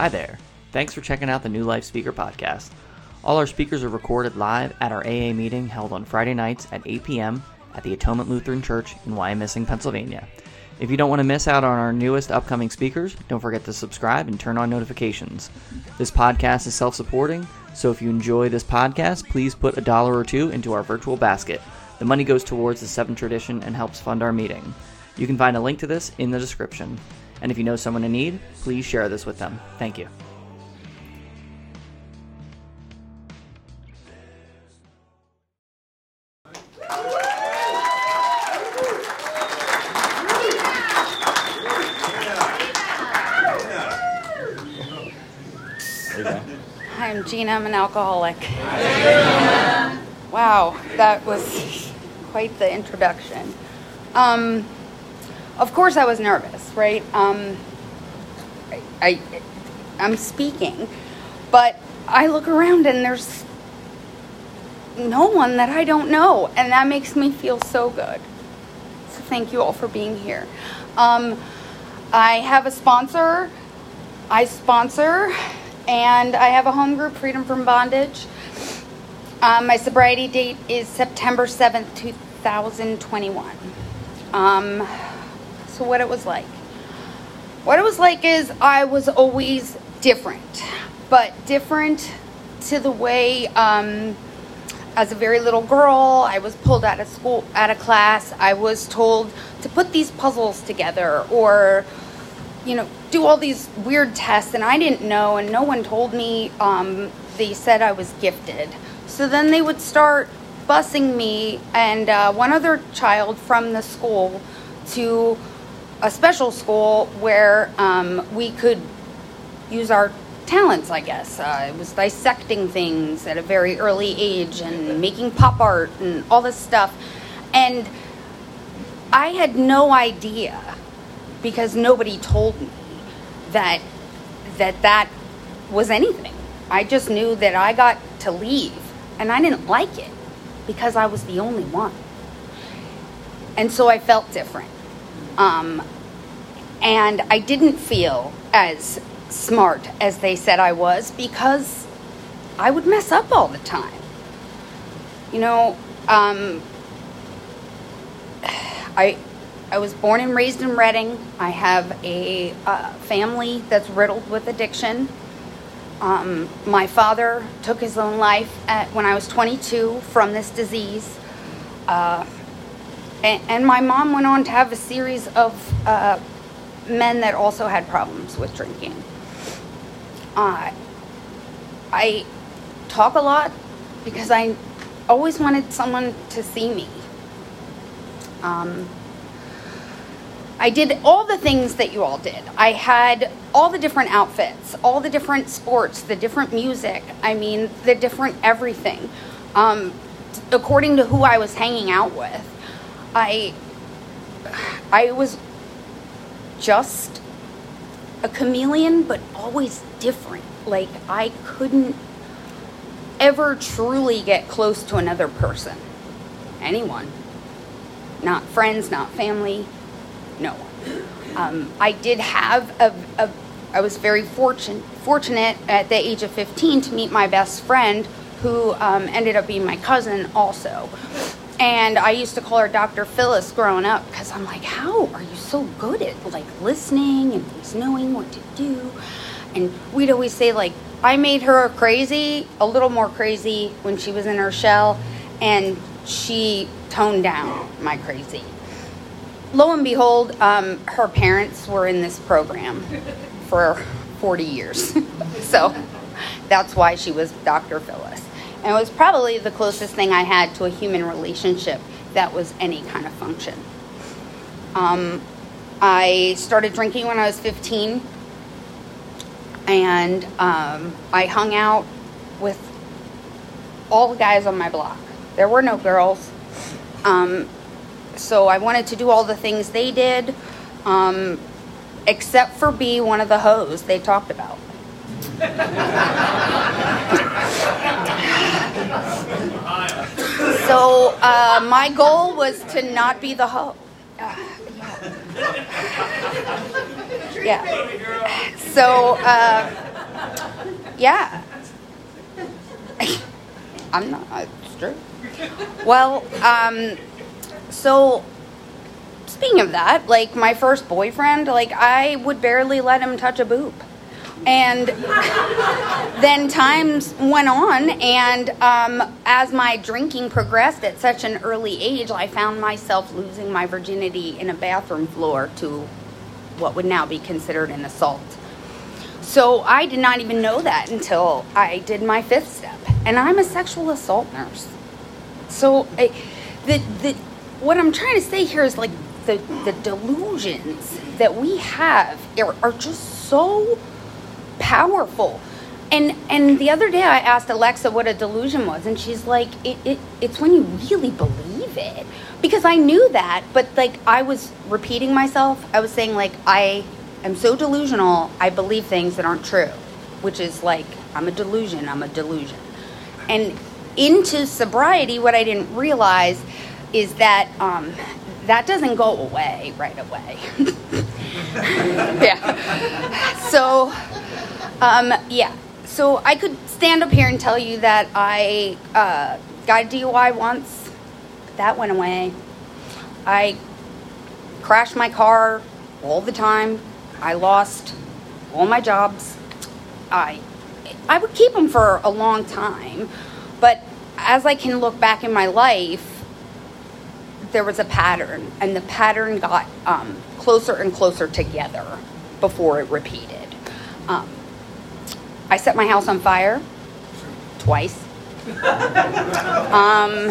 Hi there. Thanks for checking out the New Life Speaker Podcast. All our speakers are recorded live at our AA meeting held on Friday nights at 8 p.m. at the Atonement Lutheran Church in Wyomissing, Pennsylvania. If you don't want to miss out on our newest upcoming speakers, don't forget to subscribe and turn on notifications. This podcast is self supporting, so if you enjoy this podcast, please put a dollar or two into our virtual basket. The money goes towards the Seventh Tradition and helps fund our meeting. You can find a link to this in the description. And if you know someone in need, please share this with them. Thank you. Hi, I'm Gina. I'm an alcoholic. Wow, that was quite the introduction. Um, of course, I was nervous, right? Um, I, I, I'm speaking, but I look around and there's no one that I don't know, and that makes me feel so good. So thank you all for being here. Um, I have a sponsor. I sponsor, and I have a home group, Freedom from Bondage. Um, my sobriety date is September 7th, 2021. Um, so, what it was like. What it was like is I was always different, but different to the way, um, as a very little girl, I was pulled out of school, out of class. I was told to put these puzzles together or, you know, do all these weird tests, and I didn't know, and no one told me. Um, they said I was gifted. So then they would start busing me and uh, one other child from the school to a special school where um, we could use our talents, I guess. Uh, it was dissecting things at a very early age and making pop art and all this stuff. And I had no idea because nobody told me that that that was anything. I just knew that I got to leave and I didn't like it because I was the only one. And so I felt different. Um, and I didn't feel as smart as they said I was because I would mess up all the time. You know, um, I I was born and raised in Reading. I have a uh, family that's riddled with addiction. Um, my father took his own life at, when I was 22 from this disease. Uh, and, my mom went on to have a series of uh, men that also had problems with drinking. Uh, I talk a lot because I always wanted someone to see me. Um, I did all the things that you all did. I had all the different outfits, all the different sports, the different music. I mean, the different everything. Um, according to who I was hanging out with, I I was just a chameleon, but always different. Like I couldn't ever truly get close to another person, anyone. Not friends, not family, no one. Um, I did have a, a I was very fortunate fortunate at the age of 15 to meet my best friend who um, ended up being my cousin also. And I used to call her Dr. Phyllis growing up because I'm like, how are you so good at like listening and just knowing what to do? And we'd always say like, I made her crazy, a little more crazy when she was in her shell, and she toned down my crazy lo and behold, um, her parents were in this program for 40 years. so that's why she was Dr. Phyllis. And it was probably the closest thing I had to a human relationship that was any kind of function. Um, I started drinking when I was 15, and um, I hung out with all the guys on my block. There were no girls. Um, so I wanted to do all the things they did, um, except for be one of the hoes they talked about. so uh, my goal was to not be the hoe. Uh, yeah. yeah. So uh, Yeah. I'm not, it's true. Well, um, so speaking of that, like my first boyfriend, like I would barely let him touch a boob. And then times went on, and um, as my drinking progressed at such an early age, I found myself losing my virginity in a bathroom floor to what would now be considered an assault. So I did not even know that until I did my fifth step, and I'm a sexual assault nurse. So I, the the what I'm trying to say here is like the the delusions that we have are, are just so powerful. And and the other day I asked Alexa what a delusion was, and she's like, it, it it's when you really believe it. Because I knew that, but like I was repeating myself. I was saying like I am so delusional, I believe things that aren't true, which is like I'm a delusion, I'm a delusion. And into sobriety, what I didn't realize is that um, that doesn't go away right away. yeah. So, um, yeah. So I could stand up here and tell you that I uh, got a DUI once. That went away. I crashed my car all the time. I lost all my jobs. I I would keep them for a long time, but as I can look back in my life, there was a pattern, and the pattern got um, closer and closer together before it repeated. Um, I set my house on fire twice. um,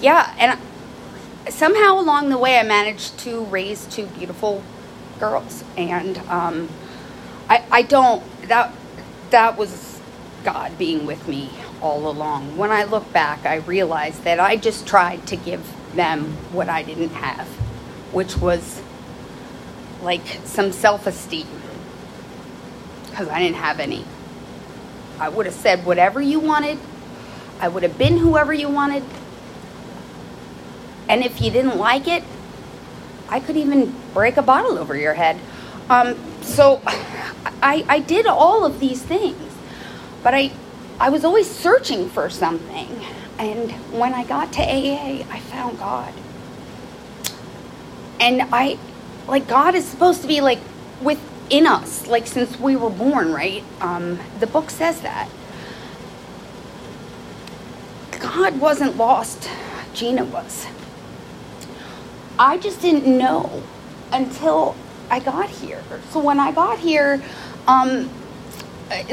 yeah, and somehow along the way, I managed to raise two beautiful girls, and um, I, I don't that that was God being with me all along. When I look back, I realize that I just tried to give them what I didn't have, which was like some self esteem, because I didn't have any. I would have said whatever you wanted, I would have been whoever you wanted, and if you didn't like it, I could even break a bottle over your head. Um, so I, I did all of these things, but I I was always searching for something. And when I got to AA, I found God. And I, like, God is supposed to be like within us, like since we were born, right? Um, the book says that. God wasn't lost, Gina was. I just didn't know until I got here. So when I got here, um,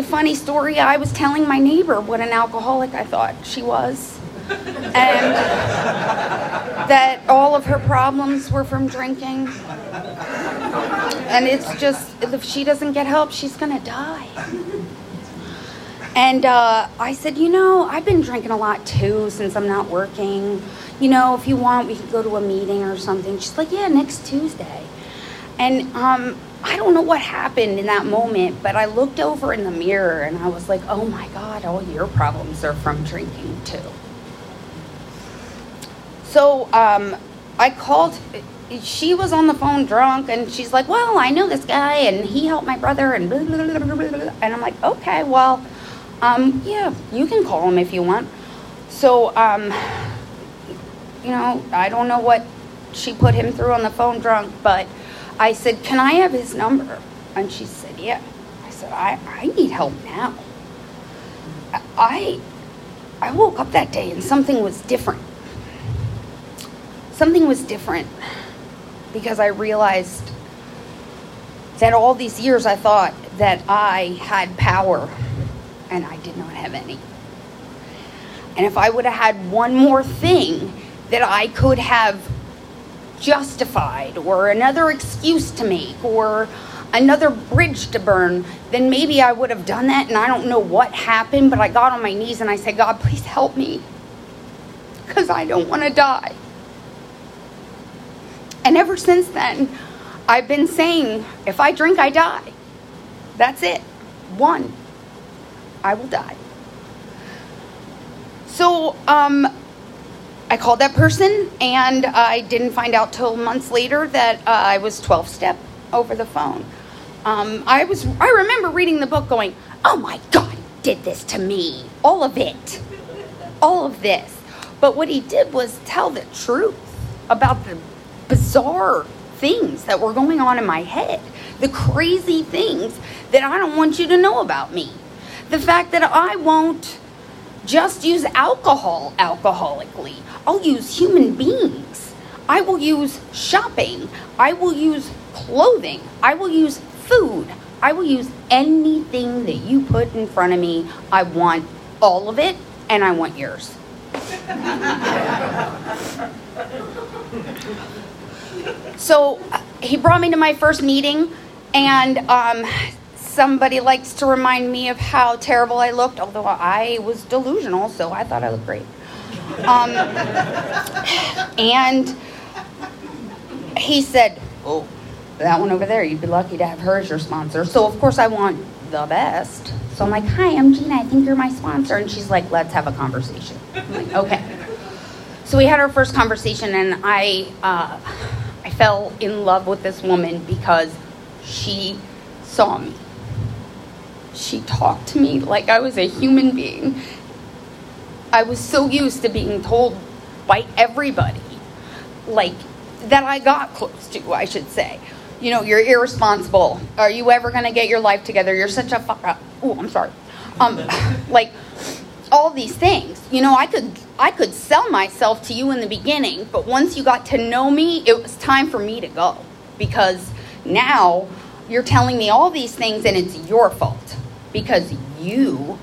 funny story I was telling my neighbor what an alcoholic I thought she was. And that all of her problems were from drinking. And it's just, if she doesn't get help, she's gonna die. And uh, I said, You know, I've been drinking a lot too since I'm not working. You know, if you want, we could go to a meeting or something. She's like, Yeah, next Tuesday. And um, I don't know what happened in that moment, but I looked over in the mirror and I was like, oh my God, all your problems are from drinking too. So um, I called, she was on the phone drunk and she's like, well, I know this guy and he helped my brother and blah, blah, blah, blah. And I'm like, okay, well, um, yeah, you can call him if you want. So, um, you know, I don't know what she put him through on the phone drunk, but I said, Can I have his number? And she said, Yeah. I said, I, I need help now. I I woke up that day and something was different. Something was different because I realized that all these years I thought that I had power and I did not have any. And if I would have had one more thing that I could have justified or another excuse to make or another bridge to burn, then maybe I would have done that. And I don't know what happened, but I got on my knees and I said, God, please help me because I don't want to die. And ever since then, I've been saying, if I drink, I die. That's it. One, I will die. So, um, I called that person, and I didn't find out till months later that uh, I was 12 step over the phone. Um, I was I remember reading the book going, "Oh my God, he did this to me. All of it. All of this." But what he did was tell the truth about the bizarre things that were going on in my head, the crazy things that I don't want you to know about me. The fact that I won't just use alcohol alcoholically. I'll use human beings. I will use shopping. I will use clothing. I will use food. I will use anything that you put in front of me. I want all of it and I want yours. so he brought me to my first meeting and um, somebody likes to remind me of how terrible I looked, although I was delusional, so I thought I looked great. Um, and he said, Oh, that one over there, you'd be lucky to have her as your sponsor. So, of course, I want the best. So I'm like, Hi, I'm Gina. I think you're my sponsor. And she's like, Let's have a conversation. I'm like, Okay. So we had our first conversation, and I, uh, I fell in love with this woman because she saw me she talked to me like I was a human being. I was so used to being told by everybody, like, that I got close to, I should say. You know, you're irresponsible. Are you ever going to get your life together? You're such a fuck up. Oh, I'm sorry. Um, like, all these things. You know, I could I could sell myself to you in the beginning, but once you got to know me, it was time for me to go. Because now you're telling me all these things and it's your fault. Because you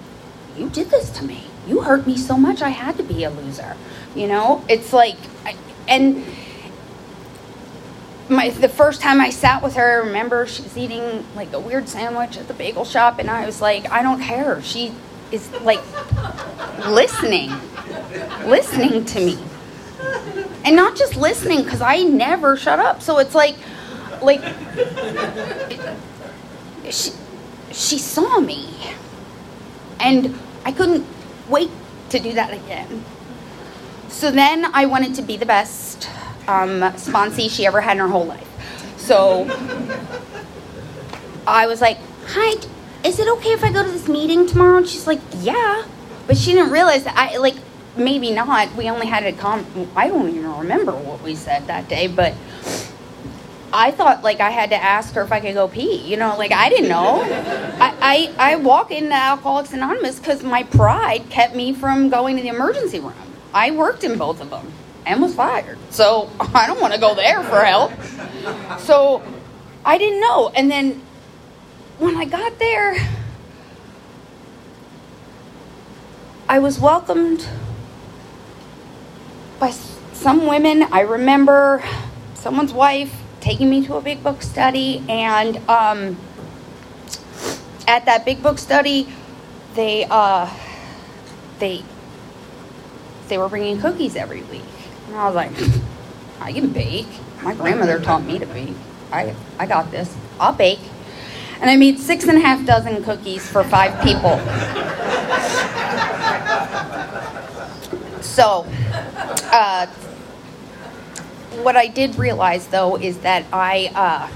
you did this to me. You hurt me so much i had to be a loser. You know it's like and my the first time i sat with her I remember she was eating like a weird sandwich at the bagel shop and i was like i don't care. She is like listening listening to me and not just listening because i never shut up so it's like like she, she saw me. And I couldn't wait to do that again. So then I wanted to be the best um, sponsee she ever had in her whole life. So I was like, Hi, is it okay if I go to this meeting tomorrow? And she's like, Yeah. But she didn't realize that I, like, maybe not. We only had a com, I don't even remember what we said that day, but I thought like I had to ask her if I could go pee. You know, like I didn't know. I, I, I walk into Alcoholics Anonymous because my pride kept me from going to the emergency room. I worked in both of them and was fired. So I don't want to go there for help. So I didn't know. And then when I got there, I was welcomed by some women. I remember someone's wife taking me to a big book study, and um, at that big book study, they uh, they they were bringing cookies every week, and I was like, I can bake. My grandmother taught me to bake. I I got this. I'll bake. And I made six and a half dozen cookies for five people. so, uh, what I did realize though is that I uh,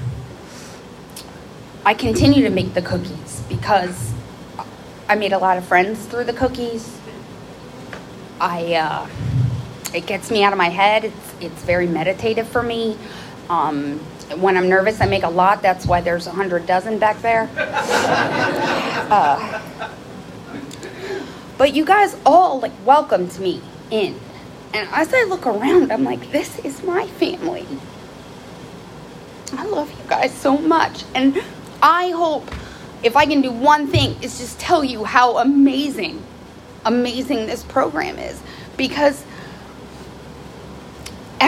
I continue to make the cookies because I made a lot of friends through the cookies. I uh, it gets me out of my head. It's it's very meditative for me. Um, when I'm nervous, I make a lot. That's why there's a hundred dozen back there. Uh, but you guys all like welcomed me in and as I look around, I'm like, this is my family. I love you guys so much. And I hope if I can do one thing is just tell you how amazing, amazing this program is. Because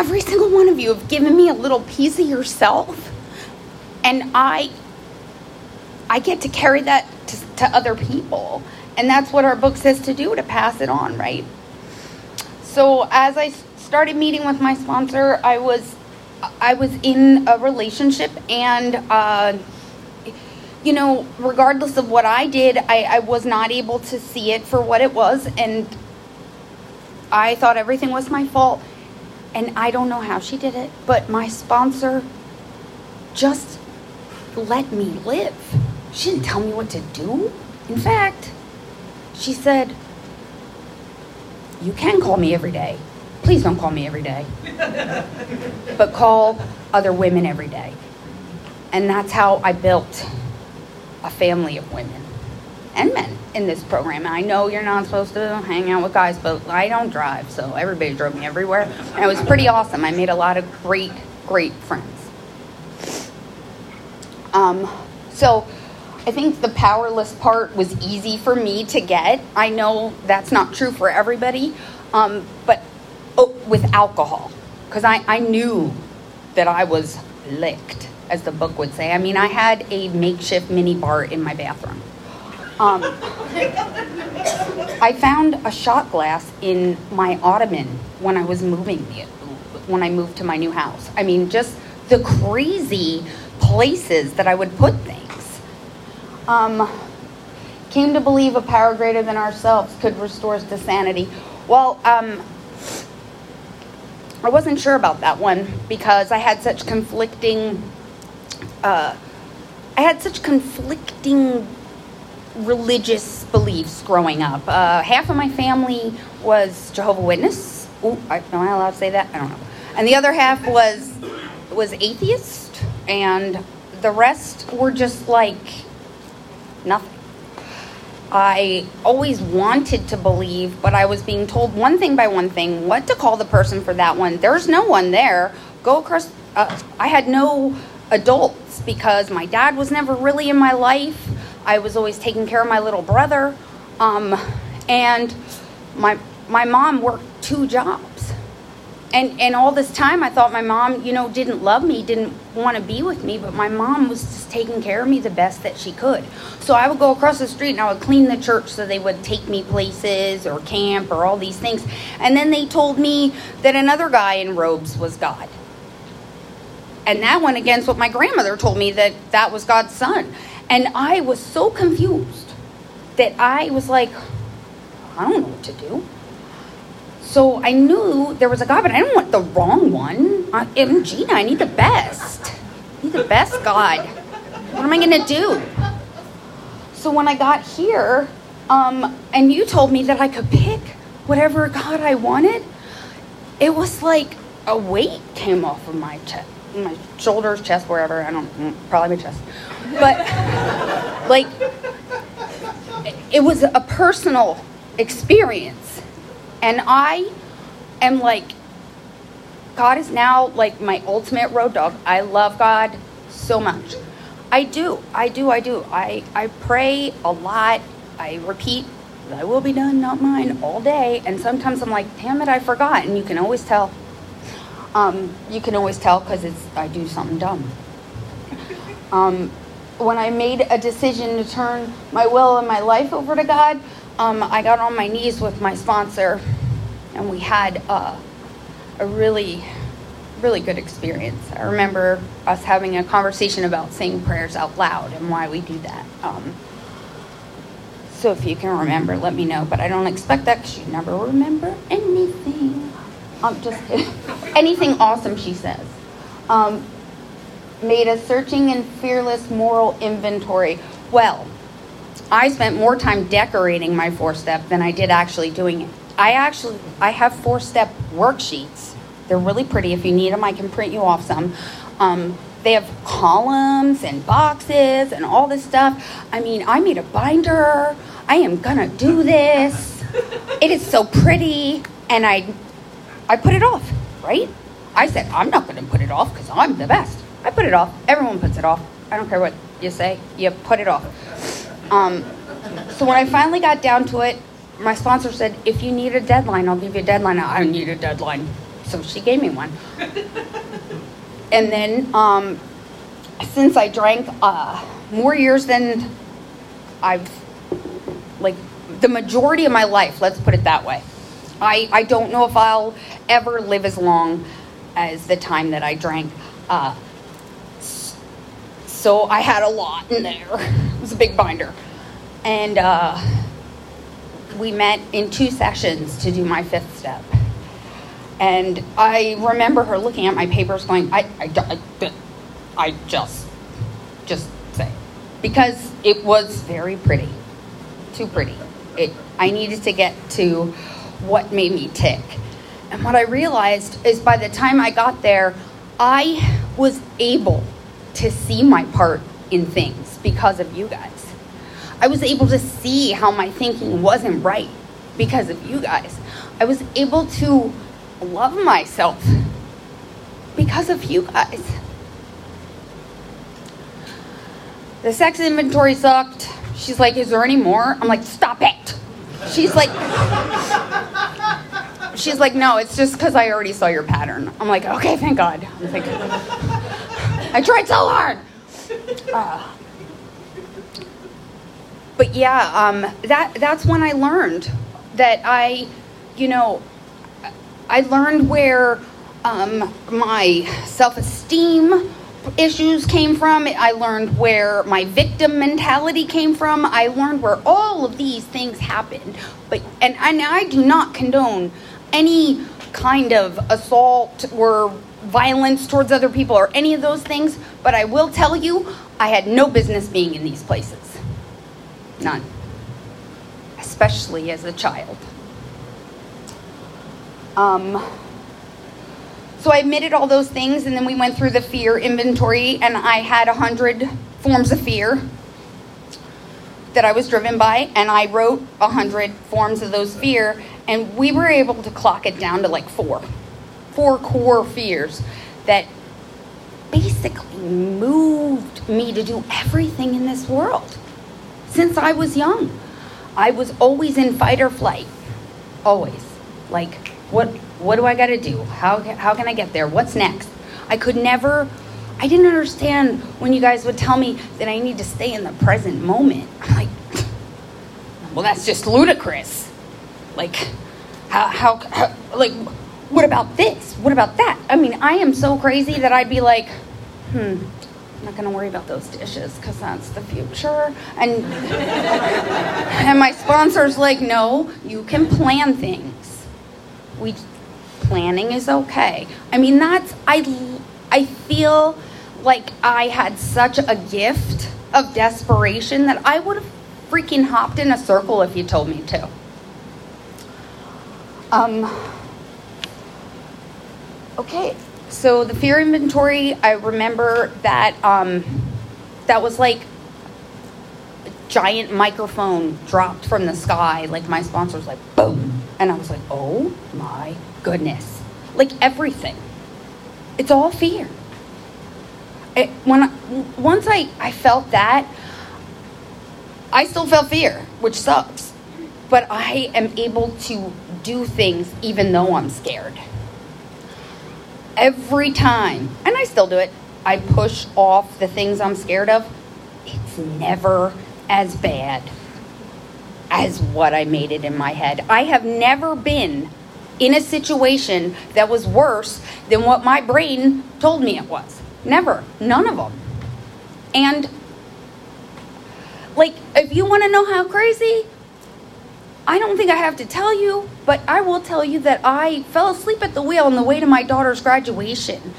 every single one of you have given me a little piece of yourself. And I I get to carry that to, to other people. And that's what our book says to do, to pass it on, right? So as I started meeting with my sponsor, I was I was in a relationship, and uh, you know, regardless of what I did, I, I was not able to see it for what it was, and I thought everything was my fault. And I don't know how she did it, but my sponsor just let me live. She didn't tell me what to do. In fact, she said, You can call me every day. Please don't call me every day. but call other women every day. And that's how I built a family of women and men in this program. I know you're not supposed to hang out with guys, but I don't drive, so everybody drove me everywhere. And it was pretty awesome. I made a lot of great, great friends. Um, so I think the powerless part was easy for me to get. I know that's not true for everybody, um, but oh, with alcohol, because I, I knew that I was licked, as the book would say. I mean, I had a makeshift mini bar in my bathroom. Um, I found a shot glass in my ottoman when I was moving, when I moved to my new house. I mean, just the crazy places that I would put things. Um, came to believe a power greater than ourselves could restore us to sanity. Well, um, I wasn't sure about that one because I had such conflicting. Uh, I had such conflicting religious beliefs growing up. Uh, half of my family was Jehovah Witness. Ooh, am I allowed to say that? I don't know. And the other half was was atheist, and the rest were just like nothing. I always wanted to believe, but I was being told one thing by one thing what to call the person for that one. There's no one there. Go across. Uh, I had no adults because my dad was never really in my life. I was always taking care of my little brother. Um, and my, my mom worked two jobs. And, and all this time, I thought my mom, you know, didn't love me, didn't want to be with me, but my mom was just taking care of me the best that she could. So I would go across the street and I would clean the church so they would take me places or camp or all these things. And then they told me that another guy in robes was God. And that went against what my grandmother told me that that was God's son. And I was so confused that I was like, I don't know what to do. So I knew there was a God, but I didn't want the wrong one. I, am Gina. I need the best. I need the best God. What am I going to do? So when I got here, um, and you told me that I could pick whatever God I wanted, it was like a weight came off of my chest, my shoulders, chest, wherever. I don't, mm, probably my chest. But like it was a personal experience. And i am like god is now like my ultimate road dog. I love god so much. I do i do i do. I i pray a lot. I repeat thy will be done not mine all day. And sometimes i'm like damn it i forgot. And you can always tell um, you can always tell because it's i do something dumb um, when I made a decision to turn my will and my life over to God, um, I got on my knees with my sponsor, and we had uh, a really, really good experience. I remember us having a conversation about saying prayers out loud and why we do that. Um, so if you can remember, let me know. But I don't expect that because you never remember anything. I'm just anything awesome she says. Um, made a searching and fearless moral inventory. Well, I spent more time decorating my four step than I did actually doing it. I actually I have four step worksheets. They're really pretty. If you need them, I can print you off some. Um, they have columns and boxes and all this stuff. I mean, I made a binder. I am gonna do this. It is so pretty, and I, I put it off. Right? I said I'm not gonna put it off because I'm the best. I put it off. Everyone puts it off. I don't care what you say. You put it off. Um, so when I finally got down to it, my sponsor said, "If you need a deadline, I'll give you a deadline." I need a deadline, so she gave me one. and then, um, since I drank uh, more years than I've, like, the majority of my life, let's put it that way. I, I don't know if I'll ever live as long as the time that I drank. Uh, so I had a lot in there. It was a big binder. And uh, we met in two sessions to do my fifth step. And I remember her looking at my papers going, I, I, I, I just, Just say. Because it was very pretty. Too pretty. It I needed to get to what made me tick. And what I realized is by the time I got there, I was able to see my part in things because of you guys. I was able to see how my thinking wasn't right because of you guys. I was able to love myself because of you guys. The sex inventory sucked. She's like, Is there any more? I'm like, Stop it. She's like, She's like, No, it's just because I already saw your pattern. I'm like, Okay, thank God. I'm like, I tried so hard. Uh, but yeah, um, that that's when I learned that I, you know, I learned where um, my self-esteem issues came from. I learned where my victim mentality came from. I learned where all of these things happened. But and, and I do not condone any kind of assault or violence towards other people or any of those things, but I will tell you, I had no business being in these places. None. Especially as a child. Um, so I admitted all those things, and then we went through the fear inventory, and I had a hundred forms of fear that I was driven by, and I wrote a hundred forms of those fear, and we were able to clock it down to like four, four core fears that basically moved me to do everything in this world since I was young. I was always in fight or flight, always. Like, what what do I got to do? How how can I get there? What's next? I could never. I didn't understand when you guys would tell me that I need to stay in the present moment. I'm like, well, that's just ludicrous. Like, how, how, how like, what about this? What about that? I mean, I am so crazy that I'd be like, hmm, I'm not to worry about those dishes because that's the future. And and my sponsor's like, no, you can plan things. We planning is okay. I mean, that's I I feel like I had such a gift of desperation that I would have freaking hopped in a circle if you told me to. Um. Okay, so the fear inventory, I remember that um, that was like a giant microphone dropped from the sky. Like my sponsor's like, boom. And I was like, oh my goodness. Like everything. It's all fear. It, when I, once I, I felt that, I still felt fear, which sucks. But I am able to do things even though I'm scared every time, and I still do it, I push off the things I'm scared of, it's never as bad as what I made it in my head. I have never been in a situation that was worse than what my brain told me it was. Never. None of them. And, like, if you want to know how crazy, I don't think I have to tell you, but I will tell you that I fell asleep at the wheel on the way to my daughter's graduation.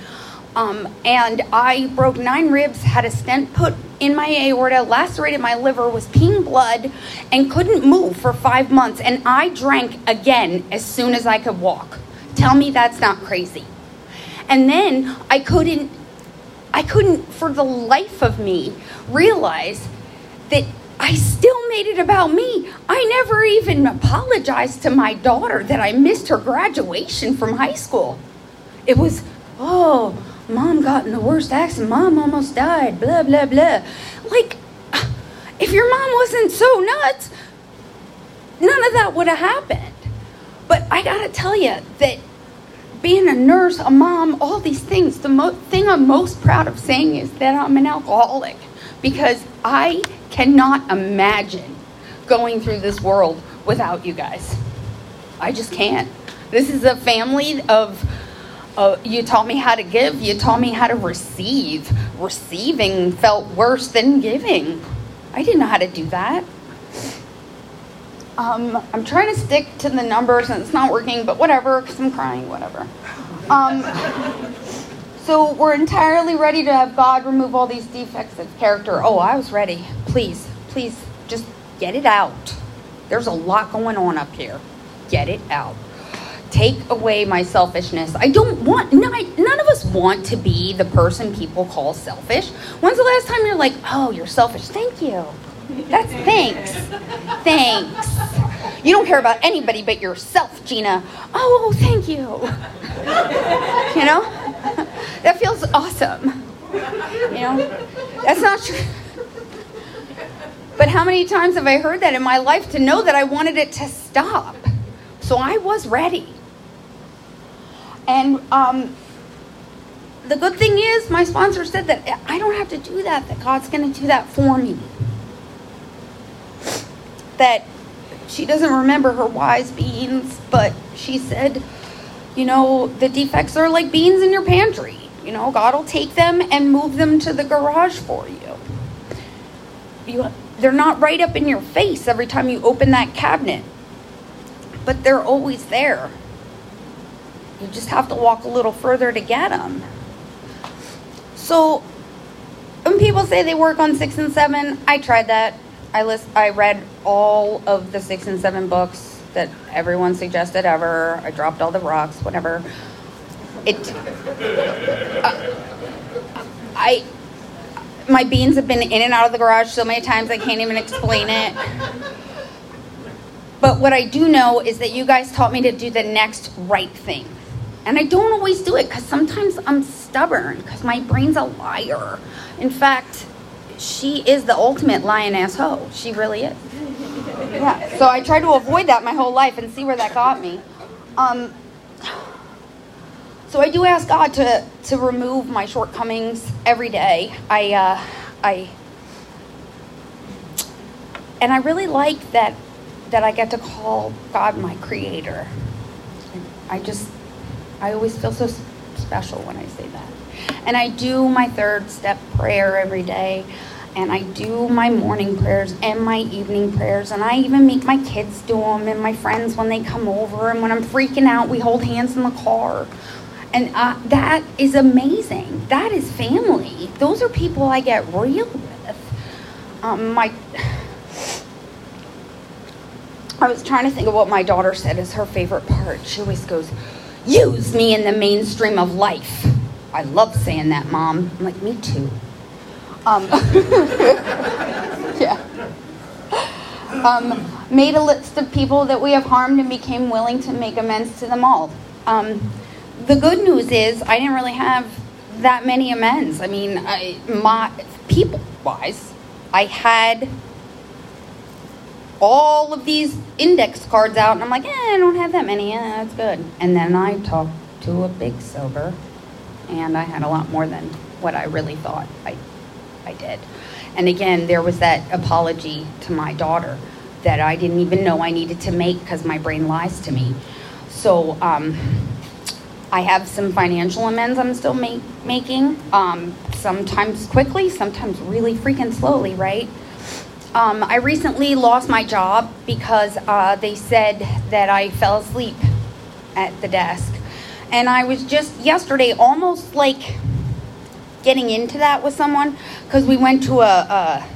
Um, and I broke nine ribs, had a stent put in my aorta, lacerated my liver, was peeing blood, and couldn't move for five months. And I drank again as soon as I could walk. Tell me that's not crazy. And then I couldn't, I couldn't for the life of me realize that I still made it about me. I never even apologized to my daughter that I missed her graduation from high school. It was, oh, mom got in the worst accident. Mom almost died. Blah, blah, blah. Like, if your mom wasn't so nuts, none of that would have happened. But I gotta tell you that being a nurse, a mom, all these things, the mo- thing I'm most proud of saying is that I'm an alcoholic because I cannot imagine going through this world without you guys. I just can't. This is a family of, uh, you taught me how to give, you taught me how to receive. Receiving felt worse than giving. I didn't know how to do that. Um, I'm trying to stick to the numbers and it's not working, but whatever, because I'm crying, whatever. Um, So we're entirely ready to have God remove all these defects of character. Oh, I was ready. Please, please, just get it out. There's a lot going on up here. Get it out. Take away my selfishness. I don't want, none, of us want to be the person people call selfish. When's the last time you're like, oh, you're selfish? Thank you. That's thanks. Thanks. You don't care about anybody but yourself, Gina. Oh, thank you. You know? That feels awesome. You know? That's not true. But how many times have I heard that in my life to know that I wanted it to stop? So I was ready. And um, the good thing is, my sponsor said that I don't have to do that, that God's going to do that for me. That she doesn't remember her wise beans, but she said, you know, the defects are like beans in your pantry. You know, God will take them and move them to the garage for you. You they're not right up in your face every time you open that cabinet. But they're always there. You just have to walk a little further to get them. So, when people say they work on 6 and 7, I tried that. I list I read all of the 6 and 7 books that everyone suggested ever. I dropped all the rocks, whatever. It uh, I my beans have been in and out of the garage so many times I can't even explain it. But what I do know is that you guys taught me to do the next right thing. And I don't always do it because sometimes I'm stubborn because my brain's a liar. In fact, she is the ultimate lioness hoe. She really is. Yeah. So I try to avoid that my whole life and see where that got me. Um, so I do ask God to to remove my shortcomings every day. I uh, I and I really like that that I get to call God my creator. I just I always feel so special when I say that. And I do my third step prayer every day. And I do my morning prayers and my evening prayers. And I even make my kids do them and my friends when they come over. And when I'm freaking out, we hold hands in the car and uh, that is amazing. That is family. Those are people I get real with. Um, my, I was trying to think of what my daughter said is her favorite part. She always goes, "Use me in the mainstream of life." I love saying that, Mom. I'm like, me too. Um, yeah. Um, made a list of people that we have harmed and became willing to make amends to them all. Um, the good news is I didn't really have that many amends. I mean, I, my people wise, I had all of these index cards out, and I'm like, eh, I don't have that many. Yeah, that's good. And then I talked to a big sober, and I had a lot more than what I really thought I, I did. And again, there was that apology to my daughter that I didn't even know I needed to make because my brain lies to me. So, um, I have some financial amends I'm still make, making, um, sometimes quickly, sometimes really freaking slowly, right? Um, I recently lost my job because uh, they said that I fell asleep at the desk. And I was just yesterday almost like getting into that with someone because we went to a, a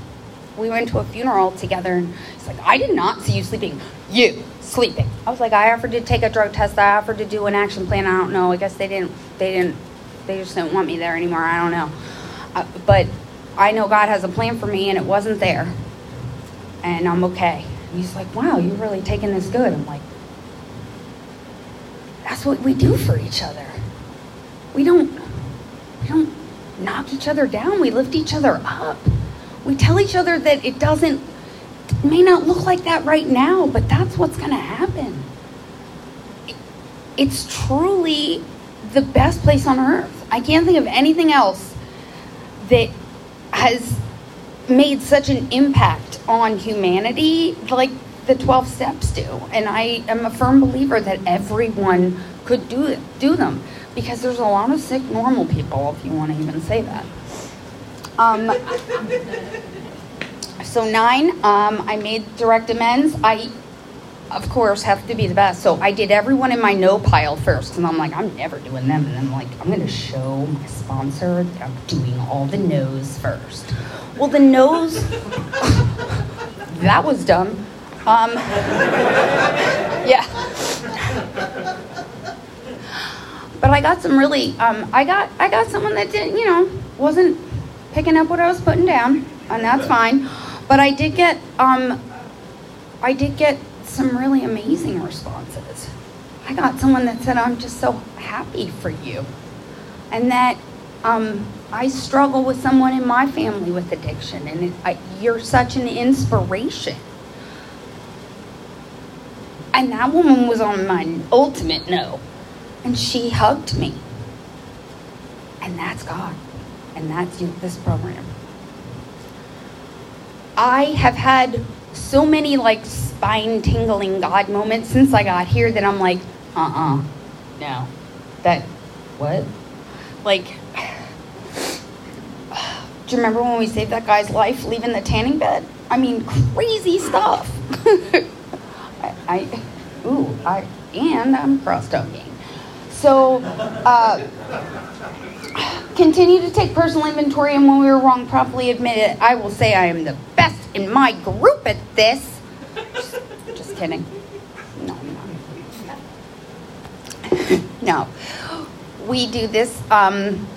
we went to a funeral together and it's like I did not see you sleeping. You sleeping. I was like, I offered to take a drug test. I offered to do an action plan. I don't know. I guess they didn't. They didn't. They just didn't want me there anymore. I don't know. Uh, but I know God has a plan for me, and it wasn't there, and I'm okay. And he's like, Wow, you're really taking this good. I'm like, That's what we do for each other. We don't. We don't knock each other down. We lift each other up. We tell each other that it doesn't may not look like that right now, but that's what's going to happen. It's truly the best place on earth. I can't think of anything else that has made such an impact on humanity like the 12 steps do. And I am a firm believer that everyone could do do them because there's a lot of sick normal people if you want to even say that. Um, so nine, um, I made direct amends. I of course, have to be the best. So I did everyone in my no pile first, and I'm like, I'm never doing them. And I'm like, I'm gonna show my sponsor that I'm doing all the no's first. Well, the nose, that was dumb. Um, yeah. But I got some really, um, I got, I got someone that didn't, you know, wasn't picking up what I was putting down, and that's fine. But I did get, um, I did get some really amazing responses. I got someone that said, I'm just so happy for you. And that um, I struggle with someone in my family with addiction, and I, you're such an inspiration. And that woman was on my ultimate no. And she hugged me. And that's God. And that's this program. I have had so many like spine tingling God moments since I got here that I'm like, uh uh no. That, what? Like, do you remember when we saved that guy's life leaving the tanning bed? I mean, crazy stuff. I, I, ooh, I, and I'm cross talking. So, uh, continue to take personal inventory, and when we were wrong, properly admit it. I will say I am the best in my group at this. Just, just kidding. No, no. no. We do this. Um,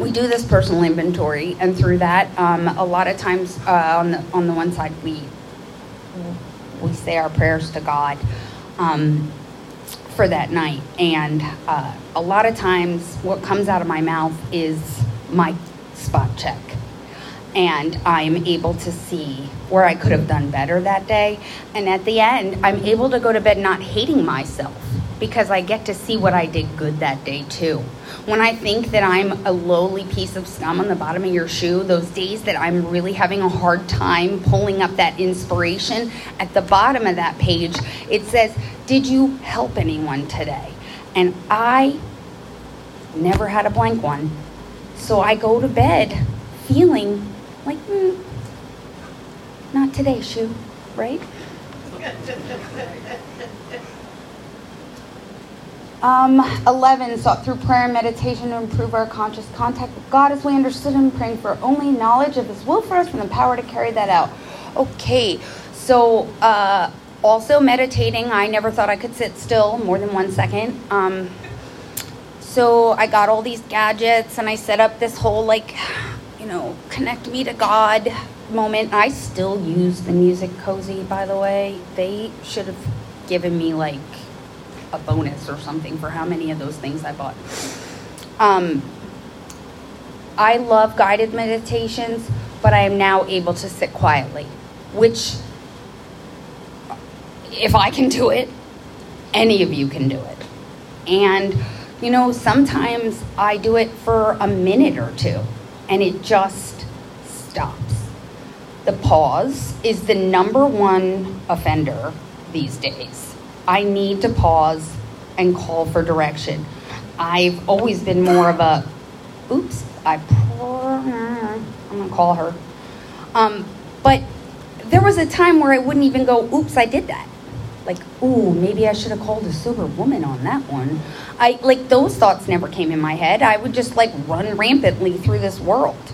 we do this personal inventory, and through that, um, a lot of times uh, on the on the one side, we we say our prayers to God. Um, for that night. And uh, a lot of times, what comes out of my mouth is my spot check. And I'm able to see where I could have done better that day. And at the end, I'm able to go to bed not hating myself because I get to see what I did good that day too. When I think that I'm a lowly piece of scum on the bottom of your shoe, those days that I'm really having a hard time pulling up that inspiration, at the bottom of that page, it says, Did you help anyone today? And I never had a blank one. So I go to bed feeling like, mm, not today, shoe, right? Um, 11, sought through prayer and meditation to improve our conscious contact with God as we understood Him, praying for only knowledge of His will for us and the power to carry that out. Okay, so uh, also meditating, I never thought I could sit still more than one second. Um, so I got all these gadgets and I set up this whole, like, you know, connect me to God moment. I still use the music cozy, by the way. They should have given me, like, a bonus or something for how many of those things I bought. Um, I love guided meditations, but I am now able to sit quietly, which, if I can do it, any of you can do it. And, you know, sometimes I do it for a minute or two, and it just stops. The pause is the number one offender these days I need to pause and call for direction. I've always been more of a, oops, I, I'm gonna call her. Um, but there was a time where I wouldn't even go, oops, I did that. Like, ooh, maybe I should have called a sober woman on that one. I like those thoughts never came in my head. I would just like run rampantly through this world.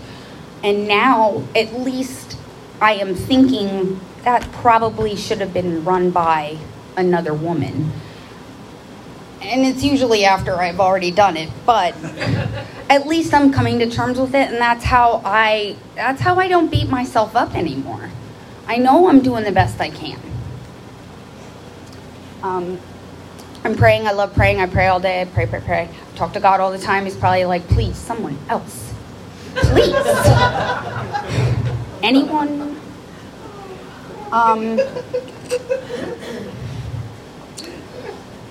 And now, at least, I am thinking that probably should have been run by another woman. And it's usually after I've already done it, but at least I'm coming to terms with it and that's how I that's how I don't beat myself up anymore. I know I'm doing the best I can. Um, I'm praying. I love praying. I pray all day. I pray, pray, pray. I talk to God all the time. He's probably like, please, someone else. Please. Anyone? Um,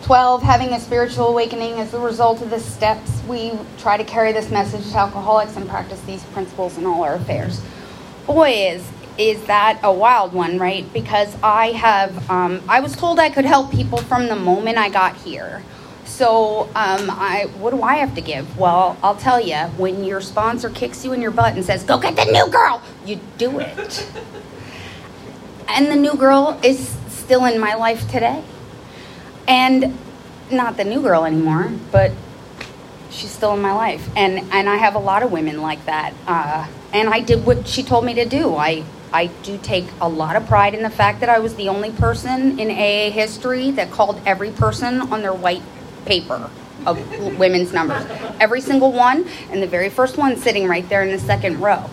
12, having a spiritual awakening as a result of the steps, we try to carry this message to alcoholics and practice these principles in all our affairs. Boy, is is that a wild one, right? Because I have, um, I was told I could help people from the moment I got here. So, um, I, what do I have to give? Well, I'll tell you, when your sponsor kicks you in your butt and says, "Go get the new girl," you do it, and the new girl is still in my life today. And not the new girl anymore, but she's still in my life. And, and I have a lot of women like that. Uh, and I did what she told me to do. I, I do take a lot of pride in the fact that I was the only person in AA history that called every person on their white paper of women's numbers. Every single one, and the very first one sitting right there in the second row.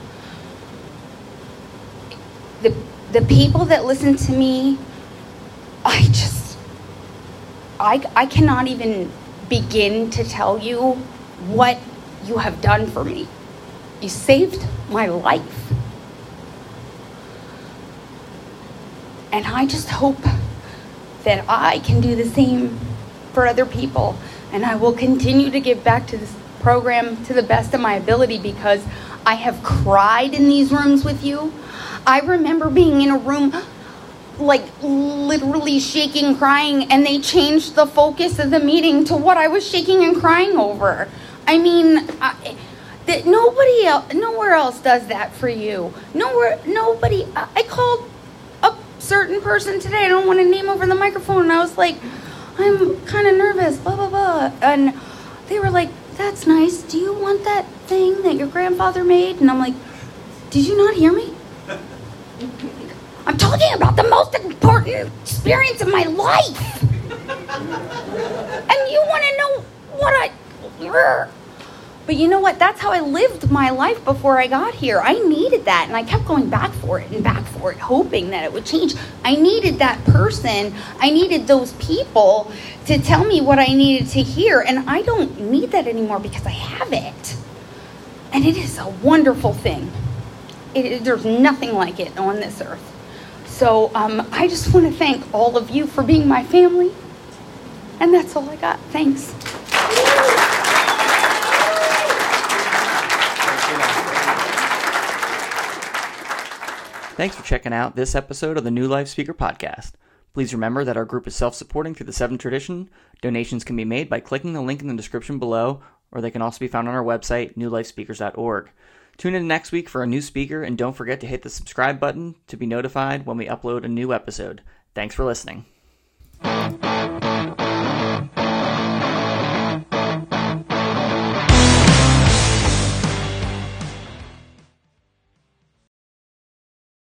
The, the people that listen to me, I just, I, I cannot even begin to tell you what you have done for me. You saved my life. And I just hope that I can do the same for other people. And I will continue to give back to this program to the best of my ability because I have cried in these rooms with you. I remember being in a room like literally shaking crying and they changed the focus of the meeting to what I was shaking and crying over. I mean, I, that nobody else, nowhere else does that for you. Nowhere, nobody. I, I called a certain person today. I don't want to name over the microphone. And I was like, I'm kind of nervous. Blah blah blah. And they were like, "That's nice. Do you want that thing that your grandfather made?" And I'm like, "Did you not hear me?" I'm talking about the most important experience of my life. and you want to know what I. But you know what? That's how I lived my life before I got here. I needed that, and I kept going back for it and back for it, hoping that it would change. I needed that person, I needed those people to tell me what I needed to hear, and I don't need that anymore because I have it. And it is a wonderful thing. It, there's nothing like it on this earth. So um, I just want to thank all of you for being my family. And that's all I got. Thanks. Thanks for checking out this episode of the New Life Speaker Podcast. Please remember that our group is self supporting through the Seven Tradition. Donations can be made by clicking the link in the description below, or they can also be found on our website, newlifespeakers.org. Tune in next week for a new speaker, and don't forget to hit the subscribe button to be notified when we upload a new episode. Thanks for listening.